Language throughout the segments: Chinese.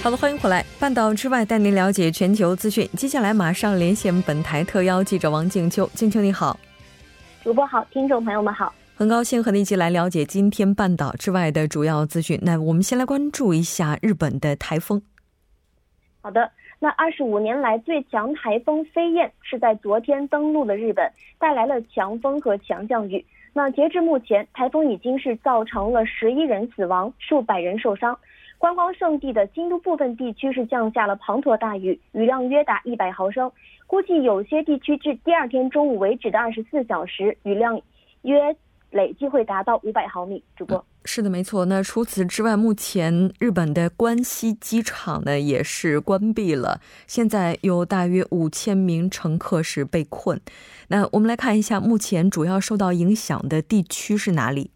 好的，欢迎回来。半岛之外，带您了解全球资讯。接下来马上连线本台特邀记者王静秋。静秋你好，主播好，听众朋友们好，很高兴和你一起来了解今天半岛之外的主要资讯。那我们先来关注一下日本的台风。好的，那二十五年来最强台风飞燕是在昨天登陆了日本，带来了强风和强降雨。那截至目前，台风已经是造成了十一人死亡，数百人受伤。观光胜地的京都部分地区是降下了滂沱大雨，雨量约达一百毫升。估计有些地区至第二天中午为止的二十四小时雨量约累计会达到五百毫米。主播是的，没错。那除此之外，目前日本的关西机场呢也是关闭了，现在有大约五千名乘客是被困。那我们来看一下，目前主要受到影响的地区是哪里？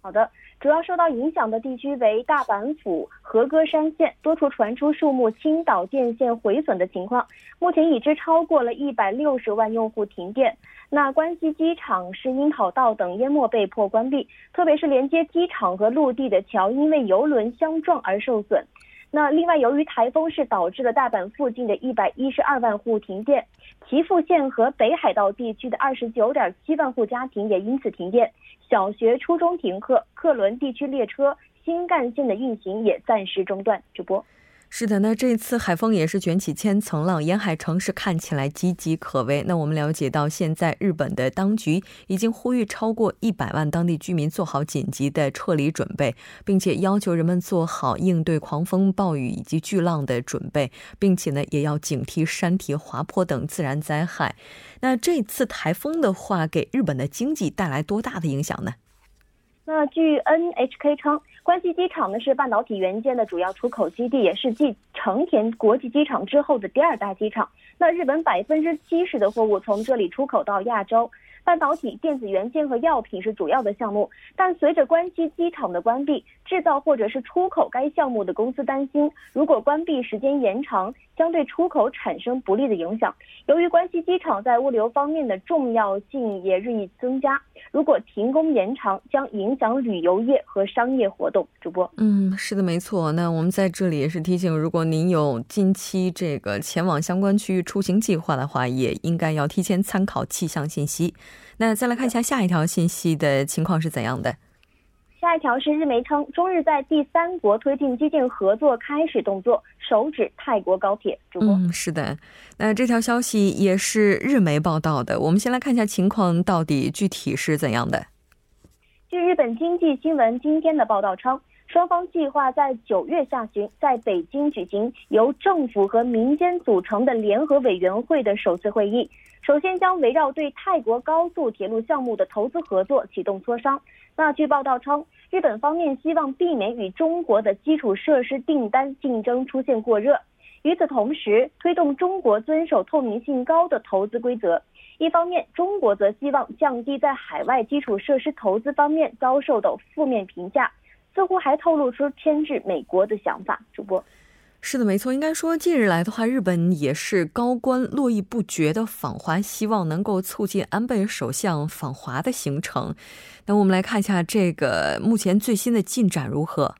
好的。主要受到影响的地区为大阪府和歌山县，多处传出树木倾倒、电线毁损的情况。目前已知超过了一百六十万用户停电。那关西机场是樱桃道等淹没被迫关闭，特别是连接机场和陆地的桥因为游轮相撞而受损。那另外，由于台风是导致了大阪附近的一百一十二万户停电，岐阜县和北海道地区的二十九点七万户家庭也因此停电。小学、初中停课，客轮地区列车、新干线的运行也暂时中断。主播，是的，那这次海风也是卷起千层浪，沿海城市看起来岌岌可危。那我们了解到，现在日本的当局已经呼吁超过一百万当地居民做好紧急的撤离准备，并且要求人们做好应对狂风暴雨以及巨浪的准备，并且呢，也要警惕山体滑坡等自然灾害。那这次台风的话，给日本的经济带来多大的影响呢？那据 NHK 称，关西机场呢是半导体元件的主要出口基地，也是继成田国际机场之后的第二大机场。那日本百分之七十的货物从这里出口到亚洲。半导体、电子元件和药品是主要的项目，但随着关西机场的关闭，制造或者是出口该项目的公司担心，如果关闭时间延长，将对出口产生不利的影响。由于关西机场在物流方面的重要性也日益增加，如果停工延长，将影响旅游业和商业活动。主播，嗯，是的，没错。那我们在这里也是提醒，如果您有近期这个前往相关区域出行计划的话，也应该要提前参考气象信息。那再来看一下下一条信息的情况是怎样的？下一条是日媒称，中日在第三国推进基建合作开始动作，手指泰国高铁。主播，嗯，是的，那这条消息也是日媒报道的。我们先来看一下情况到底具体是怎样的。据日本经济新闻今天的报道称，双方计划在九月下旬在北京举行由政府和民间组成的联合委员会的首次会议。首先将围绕对泰国高速铁路项目的投资合作启动磋商。那据报道称，日本方面希望避免与中国的基础设施订单竞争出现过热，与此同时推动中国遵守透明性高的投资规则。一方面，中国则希望降低在海外基础设施投资方面遭受的负面评价，似乎还透露出牵制美国的想法。主播。是的，没错。应该说，近日来的话，日本也是高官络绎不绝的访华，希望能够促进安倍首相访华的行程。那我们来看一下这个目前最新的进展如何？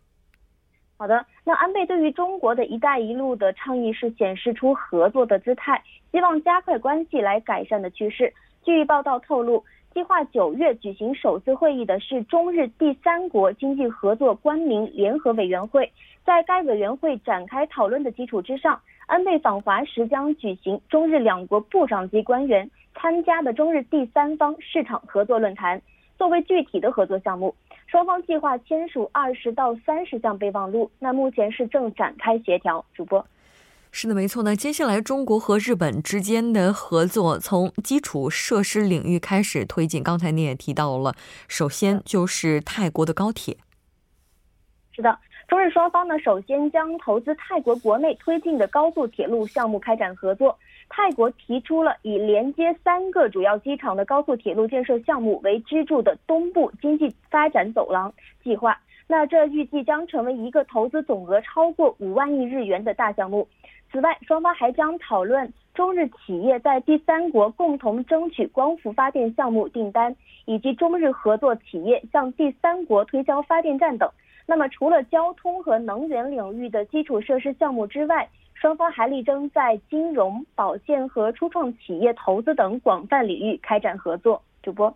好的，那安倍对于中国的一带一路的倡议是显示出合作的姿态，希望加快关系来改善的趋势。据报道透露。计划九月举行首次会议的是中日第三国经济合作官民联合委员会，在该委员会展开讨论的基础之上，安倍访华时将举行中日两国部长级官员参加的中日第三方市场合作论坛。作为具体的合作项目，双方计划签署二十到三十项备忘录，那目前是正展开协调。主播。是的，没错。那接下来中国和日本之间的合作从基础设施领域开始推进。刚才你也提到了，首先就是泰国的高铁。是的，中日双方呢，首先将投资泰国国内推进的高速铁路项目开展合作。泰国提出了以连接三个主要机场的高速铁路建设项目为支柱的东部经济发展走廊计划。那这预计将成为一个投资总额超过五万亿日元的大项目。此外，双方还将讨论中日企业在第三国共同争取光伏发电项目订单，以及中日合作企业向第三国推销发电站等。那么，除了交通和能源领域的基础设施项目之外，双方还力争在金融、保健和初创企业投资等广泛领域开展合作。主播。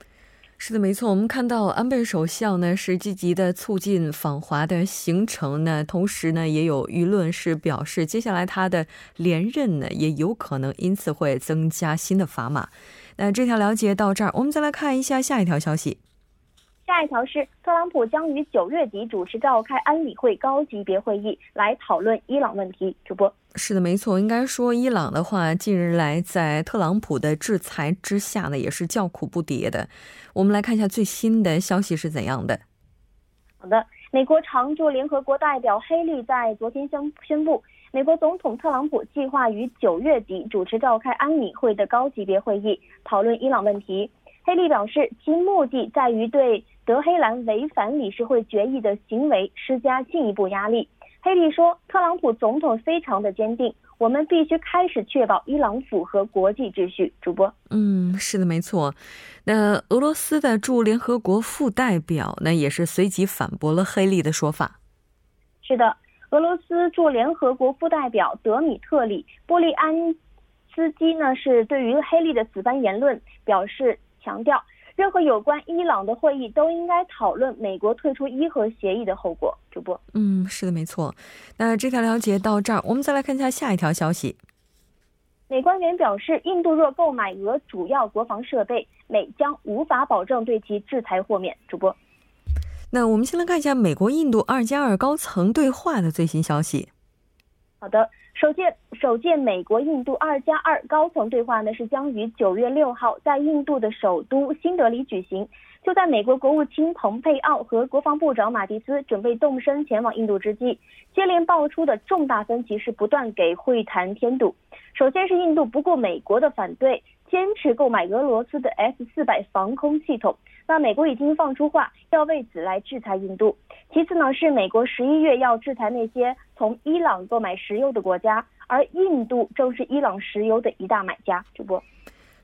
是的，没错。我们看到安倍首相呢是积极的促进访华的行程呢，同时呢也有舆论是表示，接下来他的连任呢也有可能因此会增加新的砝码。那这条了解到这儿，我们再来看一下下一条消息。下一条是，特朗普将于九月底主持召开安理会高级别会议，来讨论伊朗问题。主播是的，没错。应该说，伊朗的话，近日来在特朗普的制裁之下呢，也是叫苦不迭的。我们来看一下最新的消息是怎样的。好的，美国常驻联合国代表黑利在昨天宣宣布，美国总统特朗普计划于九月底主持召开安理会的高级别会议，讨论伊朗问题。黑利表示，其目的在于对。德黑兰违反理事会决议的行为施加进一步压力。黑利说：“特朗普总统非常的坚定，我们必须开始确保伊朗符合国际秩序。”主播，嗯，是的，没错。那俄罗斯的驻联合国副代表呢，也是随即反驳了黑利的说法。是的，俄罗斯驻联合国副代表德米特里波利安斯基呢，是对于黑利的此番言论表示强调。任何有关伊朗的会议都应该讨论美国退出伊核协议的后果。主播，嗯，是的，没错。那这条了解到这儿，我们再来看一下下一条消息。美官员表示，印度若购买俄主要国防设备，美将无法保证对其制裁豁免。主播，那我们先来看一下美国印度二加二高层对话的最新消息。好的。首届首届美国印度二加二高层对话呢是将于九月六号在印度的首都新德里举行。就在美国国务卿蓬佩奥和国防部长马蒂斯准备动身前往印度之际，接连爆出的重大分歧是不断给会谈添堵。首先是印度不顾美国的反对，坚持购买俄罗斯的 S 四百防空系统。那美国已经放出话，要为此来制裁印度。其次呢，是美国十一月要制裁那些从伊朗购买石油的国家，而印度正是伊朗石油的一大买家。主播。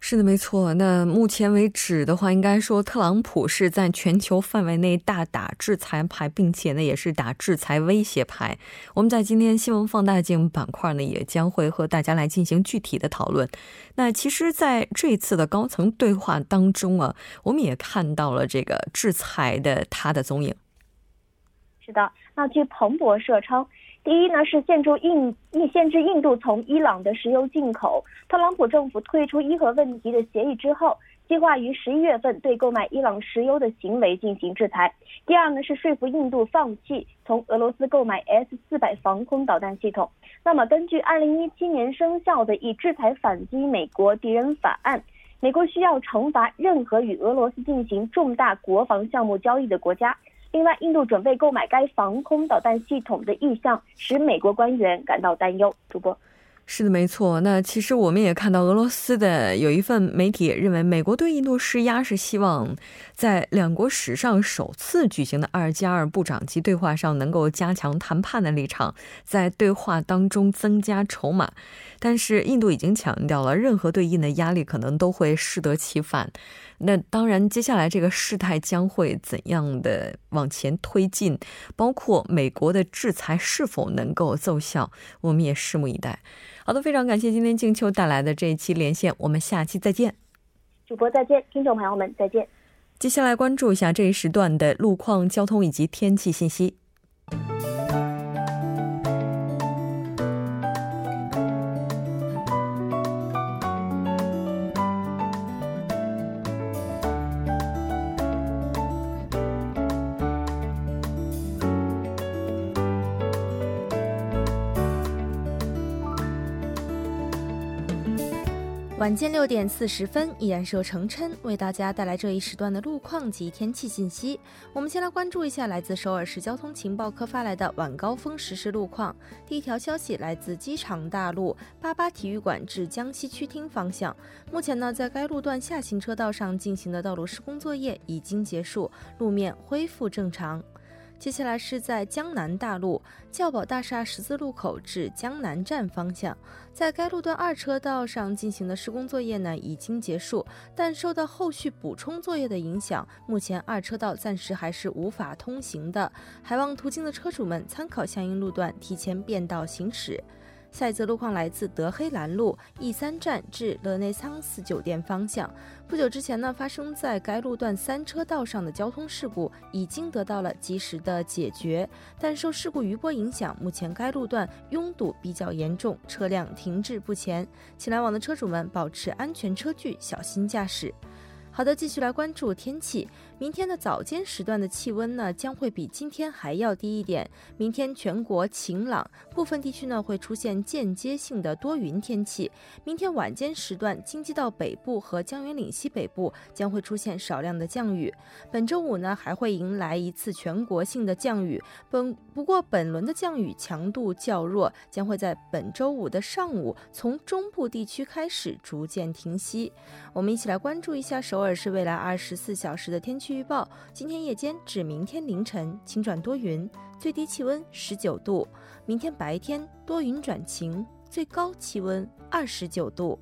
是的，没错。那目前为止的话，应该说特朗普是在全球范围内大打制裁牌，并且呢，也是打制裁威胁牌。我们在今天新闻放大镜板块呢，也将会和大家来进行具体的讨论。那其实，在这次的高层对话当中啊，我们也看到了这个制裁的它的踪影。是的，那据彭博社称。第一呢是限制印印限制印度从伊朗的石油进口。特朗普政府退出伊核问题的协议之后，计划于十一月份对购买伊朗石油的行为进行制裁。第二呢是说服印度放弃从俄罗斯购买 S 四百防空导弹系统。那么根据二零一七年生效的以制裁反击美国敌人法案，美国需要惩罚任何与俄罗斯进行重大国防项目交易的国家。另外，印度准备购买该防空导弹系统的意向使美国官员感到担忧。主播。是的，没错。那其实我们也看到，俄罗斯的有一份媒体也认为，美国对印度施压是希望在两国史上首次举行的二加二部长级对话上能够加强谈判的立场，在对话当中增加筹码。但是印度已经强调了，任何对印的压力可能都会适得其反。那当然，接下来这个事态将会怎样的往前推进，包括美国的制裁是否能够奏效，我们也拭目以待。好的，非常感谢今天静秋带来的这一期连线，我们下期再见。主播再见，听众朋友们再见。接下来关注一下这一时段的路况、交通以及天气信息。晚间六点四十分，依然是由程琛为大家带来这一时段的路况及天气信息。我们先来关注一下来自首尔市交通情报科发来的晚高峰实时路况。第一条消息来自机场大路八八体育馆至江西区厅方向，目前呢，在该路段下行车道上进行的道路施工作业已经结束，路面恢复正常。接下来是在江南大路教保大厦十字路口至江南站方向，在该路段二车道上进行的施工作业呢已经结束，但受到后续补充作业的影响，目前二车道暂时还是无法通行的，还望途经的车主们参考相应路段提前变道行驶。下一则路况来自德黑兰路 E 三站至勒内桑斯酒店方向。不久之前呢，发生在该路段三车道上的交通事故已经得到了及时的解决，但受事故余波影响，目前该路段拥堵比较严重，车辆停滞不前，请来往的车主们保持安全车距，小心驾驶。好的，继续来关注天气。明天的早间时段的气温呢，将会比今天还要低一点。明天全国晴朗，部分地区呢会出现间接性的多云天气。明天晚间时段，京畿道北部和江原岭西北部将会出现少量的降雨。本周五呢，还会迎来一次全国性的降雨。本不过本轮的降雨强度较弱，将会在本周五的上午从中部地区开始逐渐停息。我们一起来关注一下首尔市未来二十四小时的天气。预报：今天夜间至明天凌晨晴转多云，最低气温十九度；明天白天多云转晴，最高气温二十九度。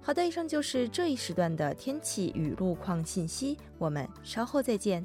好的，以上就是这一时段的天气与路况信息，我们稍后再见。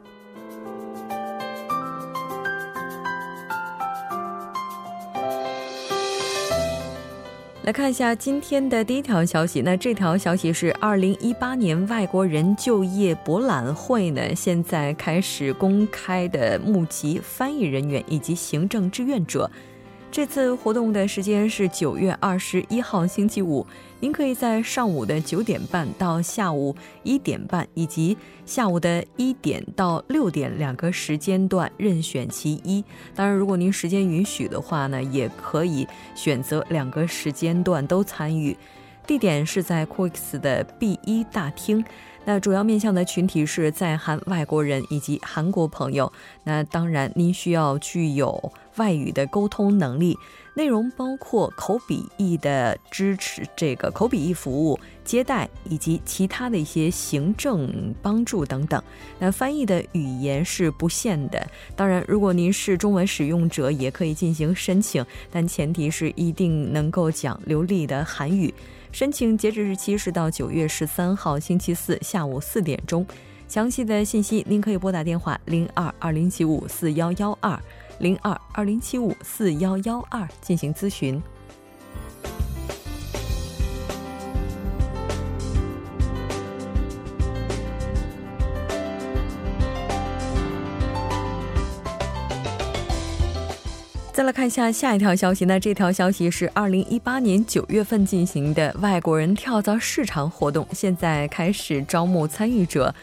来看一下今天的第一条消息。那这条消息是，二零一八年外国人就业博览会呢，现在开始公开的募集翻译人员以及行政志愿者。这次活动的时间是九月二十一号星期五。您可以在上午的九点半到下午一点半，以及下午的一点到六点两个时间段任选其一。当然，如果您时间允许的话呢，也可以选择两个时间段都参与。地点是在 Coex 的 B 一大厅。那主要面向的群体是在韩外国人以及韩国朋友。那当然，您需要具有外语的沟通能力。内容包括口笔译的支持，这个口笔译服务、接待以及其他的一些行政帮助等等。那翻译的语言是不限的。当然，如果您是中文使用者，也可以进行申请，但前提是一定能够讲流利的韩语。申请截止日期是到九月十三号星期四下午四点钟。详细的信息您可以拨打电话零二二零七五四幺幺二零二二零七五四幺幺二进行咨询。再来看一下下一条消息，那这条消息是二零一八年九月份进行的外国人跳蚤市场活动，现在开始招募参与者。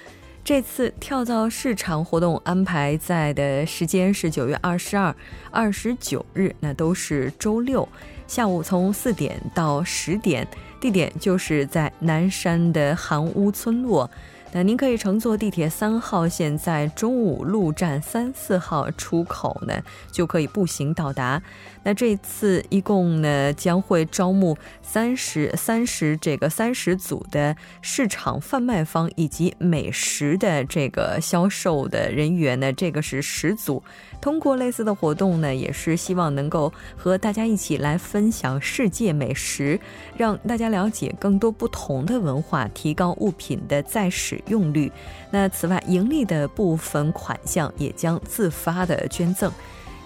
这次跳蚤市场活动安排在的时间是九月二十二、二十九日，那都是周六，下午从四点到十点，地点就是在南山的韩屋村落。那您可以乘坐地铁三号线，在中午路站三四号出口呢，就可以步行到达。那这次一共呢将会招募三十三十这个三十组的市场贩卖方以及美食的这个销售的人员呢，这个是十组。通过类似的活动呢，也是希望能够和大家一起来分享世界美食，让大家了解更多不同的文化，提高物品的再使用率。那此外，盈利的部分款项也将自发的捐赠。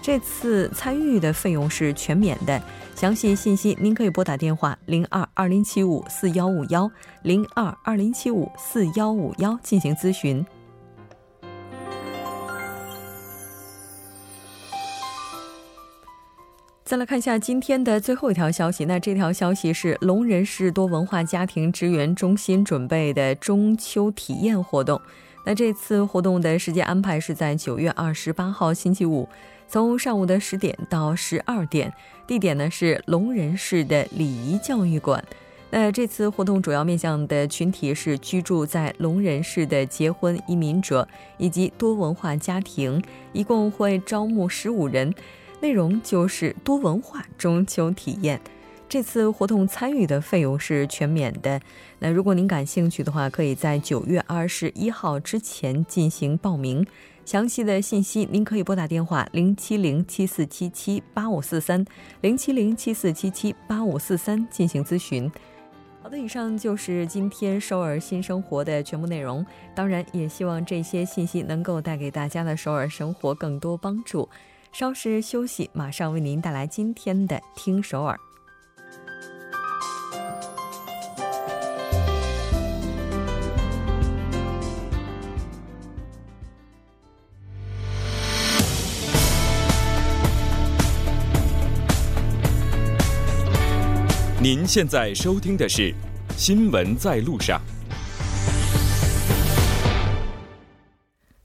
这次参与的费用是全免的。详细信息您可以拨打电话零二二零七五四幺五幺零二二零七五四幺五幺进行咨询。再来看一下今天的最后一条消息。那这条消息是龙仁市多文化家庭支援中心准备的中秋体验活动。那这次活动的时间安排是在九月二十八号星期五，从上午的十点到十二点，地点呢是龙仁市的礼仪教育馆。那这次活动主要面向的群体是居住在龙仁市的结婚移民者以及多文化家庭，一共会招募十五人。内容就是多文化中秋体验。这次活动参与的费用是全免的。那如果您感兴趣的话，可以在九月二十一号之前进行报名。详细的信息您可以拨打电话零七零七四七七八五四三零七零七四七七八五四三进行咨询。好的，以上就是今天首尔新生活的全部内容。当然，也希望这些信息能够带给大家的首尔生活更多帮助。稍事休息，马上为您带来今天的《听首尔》。您现在收听的是《新闻在路上》。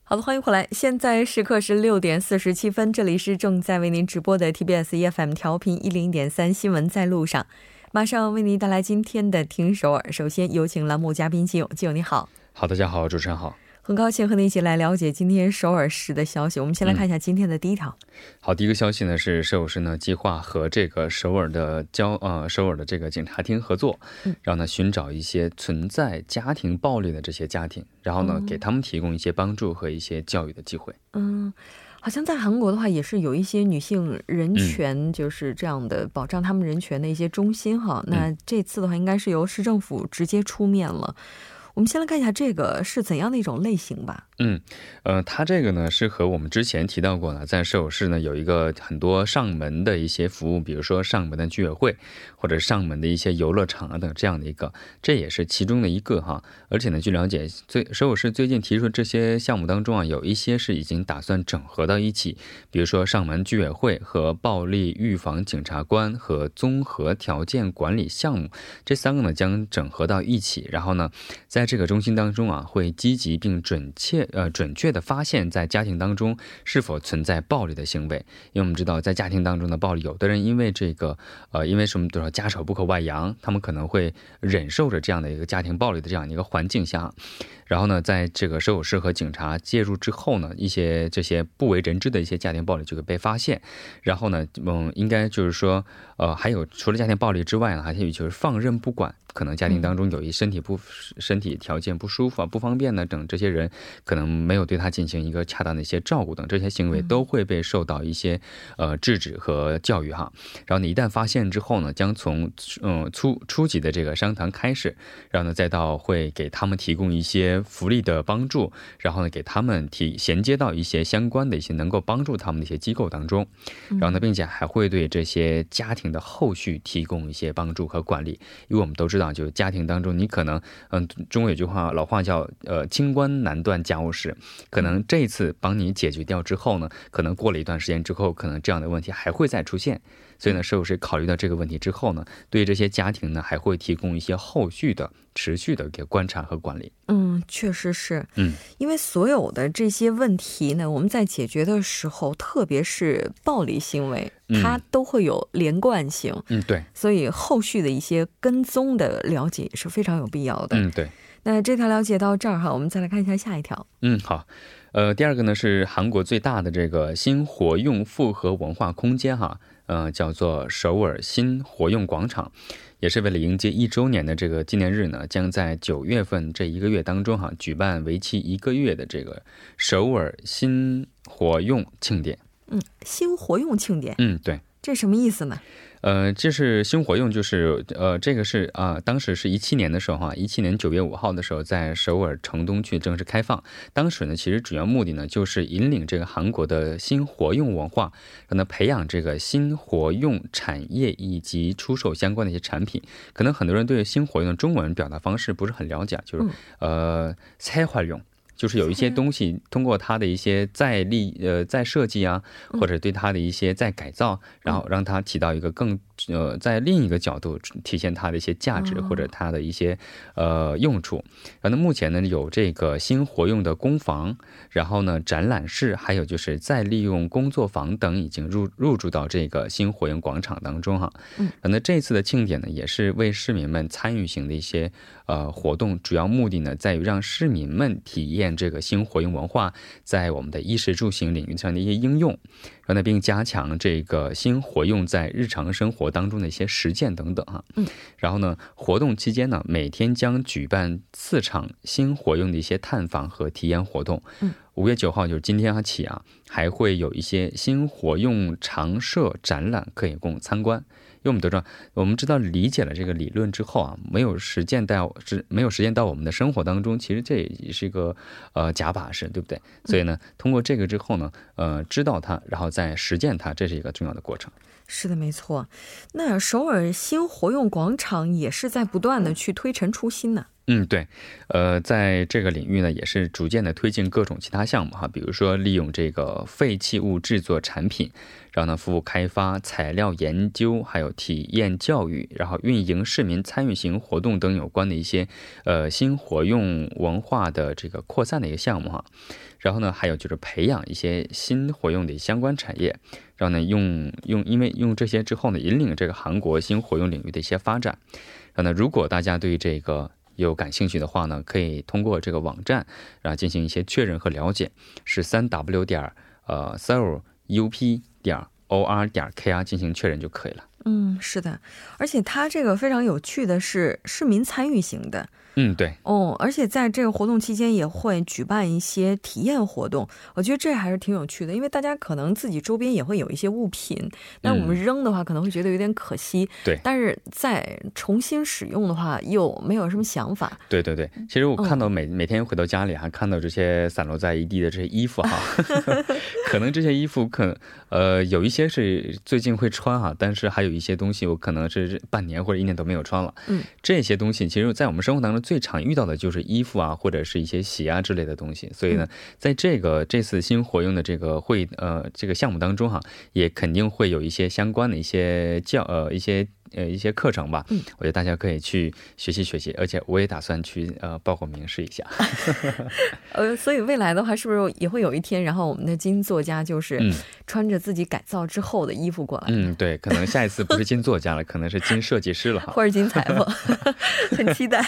好的，欢迎回来。现在时刻是六点四十七分，这里是正在为您直播的 TBS EFM 调频一零点三新闻在路上，马上为您带来今天的听首尔。首先有请栏目嘉宾金友，金友你好。好，大家好，主持人好。很高兴和您一起来了解今天首尔市的消息。我们先来看一下今天的第一条。好，第一个消息呢是首尔市呢计划和这个首尔的交呃首尔的这个警察厅合作，然后呢寻找一些存在家庭暴力的这些家庭，然后呢给他们提供一些帮助和一些教育的机会。嗯，好像在韩国的话也是有一些女性人权就是这样的保障他们人权的一些中心哈。那这次的话应该是由市政府直接出面了。我们先来看一下这个是怎样的一种类型吧。嗯，呃，它这个呢是和我们之前提到过的，在首尔市呢有一个很多上门的一些服务，比如说上门的居委会或者上门的一些游乐场啊等这样的一个，这也是其中的一个哈。而且呢，据了解，最首尔市最近提出这些项目当中啊，有一些是已经打算整合到一起，比如说上门居委会和暴力预防警察官和综合条件管理项目这三个呢将整合到一起，然后呢，在这个中心当中啊，会积极并准确。呃，准确的发现，在家庭当中是否存在暴力的行为？因为我们知道，在家庭当中的暴力，有的人因为这个，呃，因为什么？多少家丑不可外扬，他们可能会忍受着这样的一个家庭暴力的这样一个环境下。然后呢，在这个收尸和警察介入之后呢，一些这些不为人知的一些家庭暴力就会被发现。然后呢，嗯，应该就是说，呃，还有除了家庭暴力之外呢，还有就是放任不管。可能家庭当中有一身体不身体条件不舒服啊、不方便呢等这些人，可能没有对他进行一个恰当的一些照顾等这些行为都会被受到一些呃制止和教育哈。然后你一旦发现之后呢，将从嗯初初级的这个商谈开始，然后呢再到会给他们提供一些福利的帮助，然后呢给他们提衔接到一些相关的一些能够帮助他们的一些机构当中，然后呢并且还会对这些家庭的后续提供一些帮助和管理，因为我们都知道。就家庭当中，你可能，嗯，中国有句话，老话叫，呃，清官难断家务事。可能这一次帮你解决掉之后呢，可能过了一段时间之后，可能这样的问题还会再出现。所以呢，是不是考虑到这个问题之后呢，对这些家庭呢，还会提供一些后续的、持续的给观察和管理？嗯，确实是。嗯，因为所有的这些问题呢，我们在解决的时候，特别是暴力行为，它都会有连贯性。嗯，对。所以后续的一些跟踪的了解是非常有必要的。嗯，对。那这条了解到这儿哈，我们再来看一下下一条。嗯，好。呃，第二个呢是韩国最大的这个新活用复合文化空间哈。呃，叫做首尔新活用广场，也是为了迎接一周年的这个纪念日呢，将在九月份这一个月当中哈，举办为期一个月的这个首尔新活用庆典。嗯，新活用庆典。嗯，对。这什么意思呢？呃，这是新活用，就是呃，这个是啊，当时是一七年的时候哈，一七年九月五号的时候，在首尔城东区正式开放。当时呢，其实主要目的呢，就是引领这个韩国的新活用文化，让它培养这个新活用产业以及出售相关的一些产品。可能很多人对新活用的中文表达方式不是很了解，就是呃，拆활用。就是有一些东西通过它的一些再利呃再设计啊，或者对它的一些再改造，然后让它起到一个更呃在另一个角度体现它的一些价值或者它的一些呃用处。然后目前呢有这个新活用的工房，然后呢展览室，还有就是再利用工作坊等已经入入驻到这个新活用广场当中哈。嗯，那这次的庆典呢也是为市民们参与型的一些呃活动，主要目的呢在于让市民们体验。这个新活用文化在我们的衣食住行领域上的一些应用，然后呢，并加强这个新活用在日常生活当中的一些实践等等哈。嗯，然后呢，活动期间呢，每天将举办四场新活用的一些探访和体验活动。嗯，五月九号就是今天起啊，还会有一些新活用常设展览可以供参观。因为我们都知道，我们知道理解了这个理论之后啊，没有实践到是没有实践到我们的生活当中，其实这也是一个呃假把式，对不对？所以呢，通过这个之后呢，呃，知道它，然后再实践它，这是一个重要的过程。是的，没错。那首尔新活用广场也是在不断的去推陈出新呢。嗯，对，呃，在这个领域呢，也是逐渐的推进各种其他项目哈，比如说利用这个废弃物制作产品，然后呢，服务开发、材料研究，还有体验教育，然后运营市民参与型活动等有关的一些呃新活用文化的这个扩散的一个项目哈。然后呢，还有就是培养一些新活用的相关产业，然后呢，用用因为用这些之后呢，引领这个韩国新活用领域的一些发展。然后呢，如果大家对这个。有感兴趣的话呢，可以通过这个网站，然后进行一些确认和了解，是三 w 点呃 s o u u p 点 o r 点 k r 进行确认就可以了。嗯，是的，而且它这个非常有趣的是市民参与型的。嗯，对哦，而且在这个活动期间也会举办一些体验活动，我觉得这还是挺有趣的，因为大家可能自己周边也会有一些物品，那我们扔的话可能会觉得有点可惜，对，但是在重新使用的话又没有什么想法。对对对，其实我看到每每天回到家里还看到这些散落在一地的这些衣服哈，可能这些衣服可能呃有一些是最近会穿哈，但是还有一些东西我可能是半年或者一年都没有穿了。嗯，这些东西其实，在我们生活当中。最常遇到的就是衣服啊，或者是一些鞋啊之类的东西，所以呢，在这个这次新活用的这个会呃这个项目当中哈，也肯定会有一些相关的一些教呃一些。呃，一些课程吧，嗯，我觉得大家可以去学习学习，而且我也打算去呃报个名试一下。呃，所以未来的话，是不是也会有一天，然后我们的金作家就是穿着自己改造之后的衣服过来？嗯，对，可能下一次不是金作家了，可能是金设计师了哈，或者金裁缝，很期待。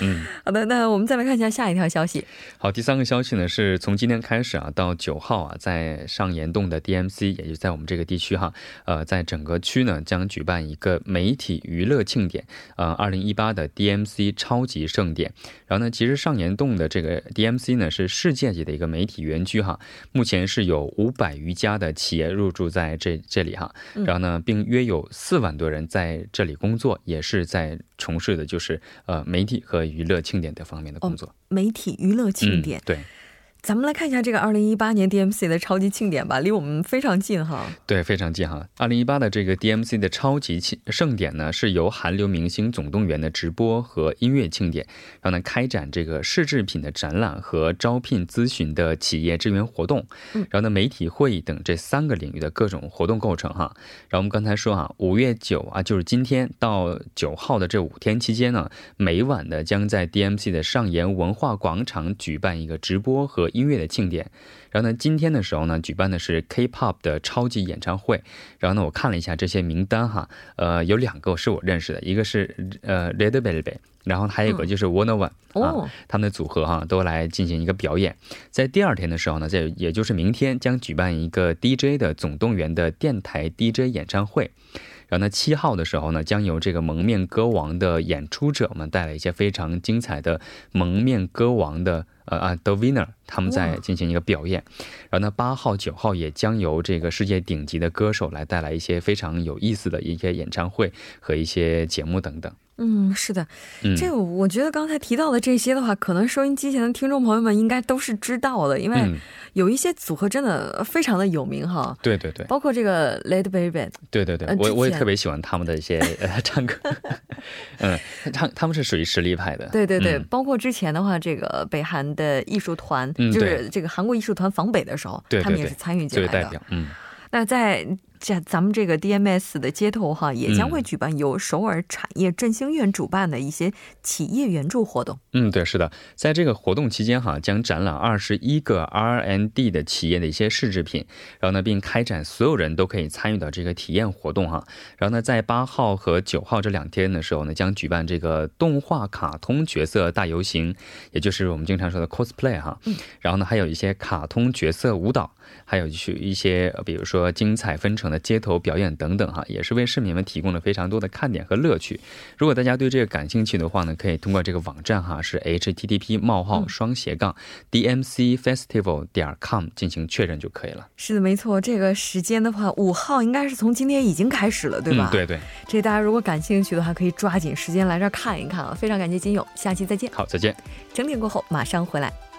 嗯，好的，那我们再来看一下下一条消息。好，第三个消息呢，是从今天开始啊，到九号啊，在上岩洞的 DMC，也就在我们这个地区哈，呃，在整个区呢将举办一个美。媒体娱乐庆典，呃，二零一八的 DMC 超级盛典。然后呢，其实上岩洞的这个 DMC 呢是世界级的一个媒体园区哈，目前是有五百余家的企业入驻在这这里哈。然后呢，并约有四万多人在这里工作，也是在从事的就是呃媒体和娱乐庆典这方面的工作。媒体娱乐庆典，对。咱们来看一下这个二零一八年 DMC 的超级庆典吧，离我们非常近哈。对，非常近哈。二零一八的这个 DMC 的超级庆盛典呢，是由韩流明星总动员的直播和音乐庆典，然后呢开展这个试制品的展览和招聘咨询的企业支援活动，然后呢媒体会议等这三个领域的各种活动构成哈。然后我们刚才说啊，五月九啊，就是今天到九号的这五天期间呢，每晚呢将在 DMC 的上岩文化广场举办一个直播和音乐的庆典，然后呢，今天的时候呢，举办的是 K-pop 的超级演唱会。然后呢，我看了一下这些名单哈，呃，有两个是我认识的，一个是呃 Red Velvet，然后还有一个就是 One One 啊，他们的组合哈都来进行一个表演。在第二天的时候呢，在也就是明天将举办一个 DJ 的总动员的电台 DJ 演唱会。然后呢，七号的时候呢，将由这个蒙面歌王的演出者们带来一些非常精彩的蒙面歌王的呃啊 The Winner，他们在进行一个表演。然后呢，八号、九号也将由这个世界顶级的歌手来带来一些非常有意思的一些演唱会和一些节目等等。嗯，是的，这个我觉得刚才提到的这些的话，可能收音机前的听众朋友们应该都是知道的，因为有一些组合真的非常的有名哈。对对对，包括这个 l a d Baby。对对对，我我也特别喜欢他们的一些呃 唱歌。嗯，唱他们是属于实力派的。对对对，包括之前的话，这个北韩的艺术团，就是这个韩国艺术团访北的时候，他们也是参与进来的。代表，嗯。那在。这咱们这个 DMS 的街头哈，也将会举办由首尔产业振兴院主办的一些企业援助活动。嗯，对，是的，在这个活动期间哈，将展览二十一个 R&D 的企业的一些试制品，然后呢，并开展所有人都可以参与到这个体验活动哈。然后呢，在八号和九号这两天的时候呢，将举办这个动画卡通角色大游行，也就是我们经常说的 cosplay 哈。嗯。然后呢，还有一些卡通角色舞蹈。还有去一些，比如说精彩纷呈的街头表演等等哈，也是为市民们提供了非常多的看点和乐趣。如果大家对这个感兴趣的话呢，可以通过这个网站哈，是 http: 冒号双斜杠 dmcfestival 点 com 进行确认就可以了。是的，没错，这个时间的话，五号应该是从今天已经开始了，对吧？对对。这大家如果感兴趣的话，可以抓紧时间来这儿看一看啊！非常感谢金勇，下期再见。好，再见。整点过后马上回来。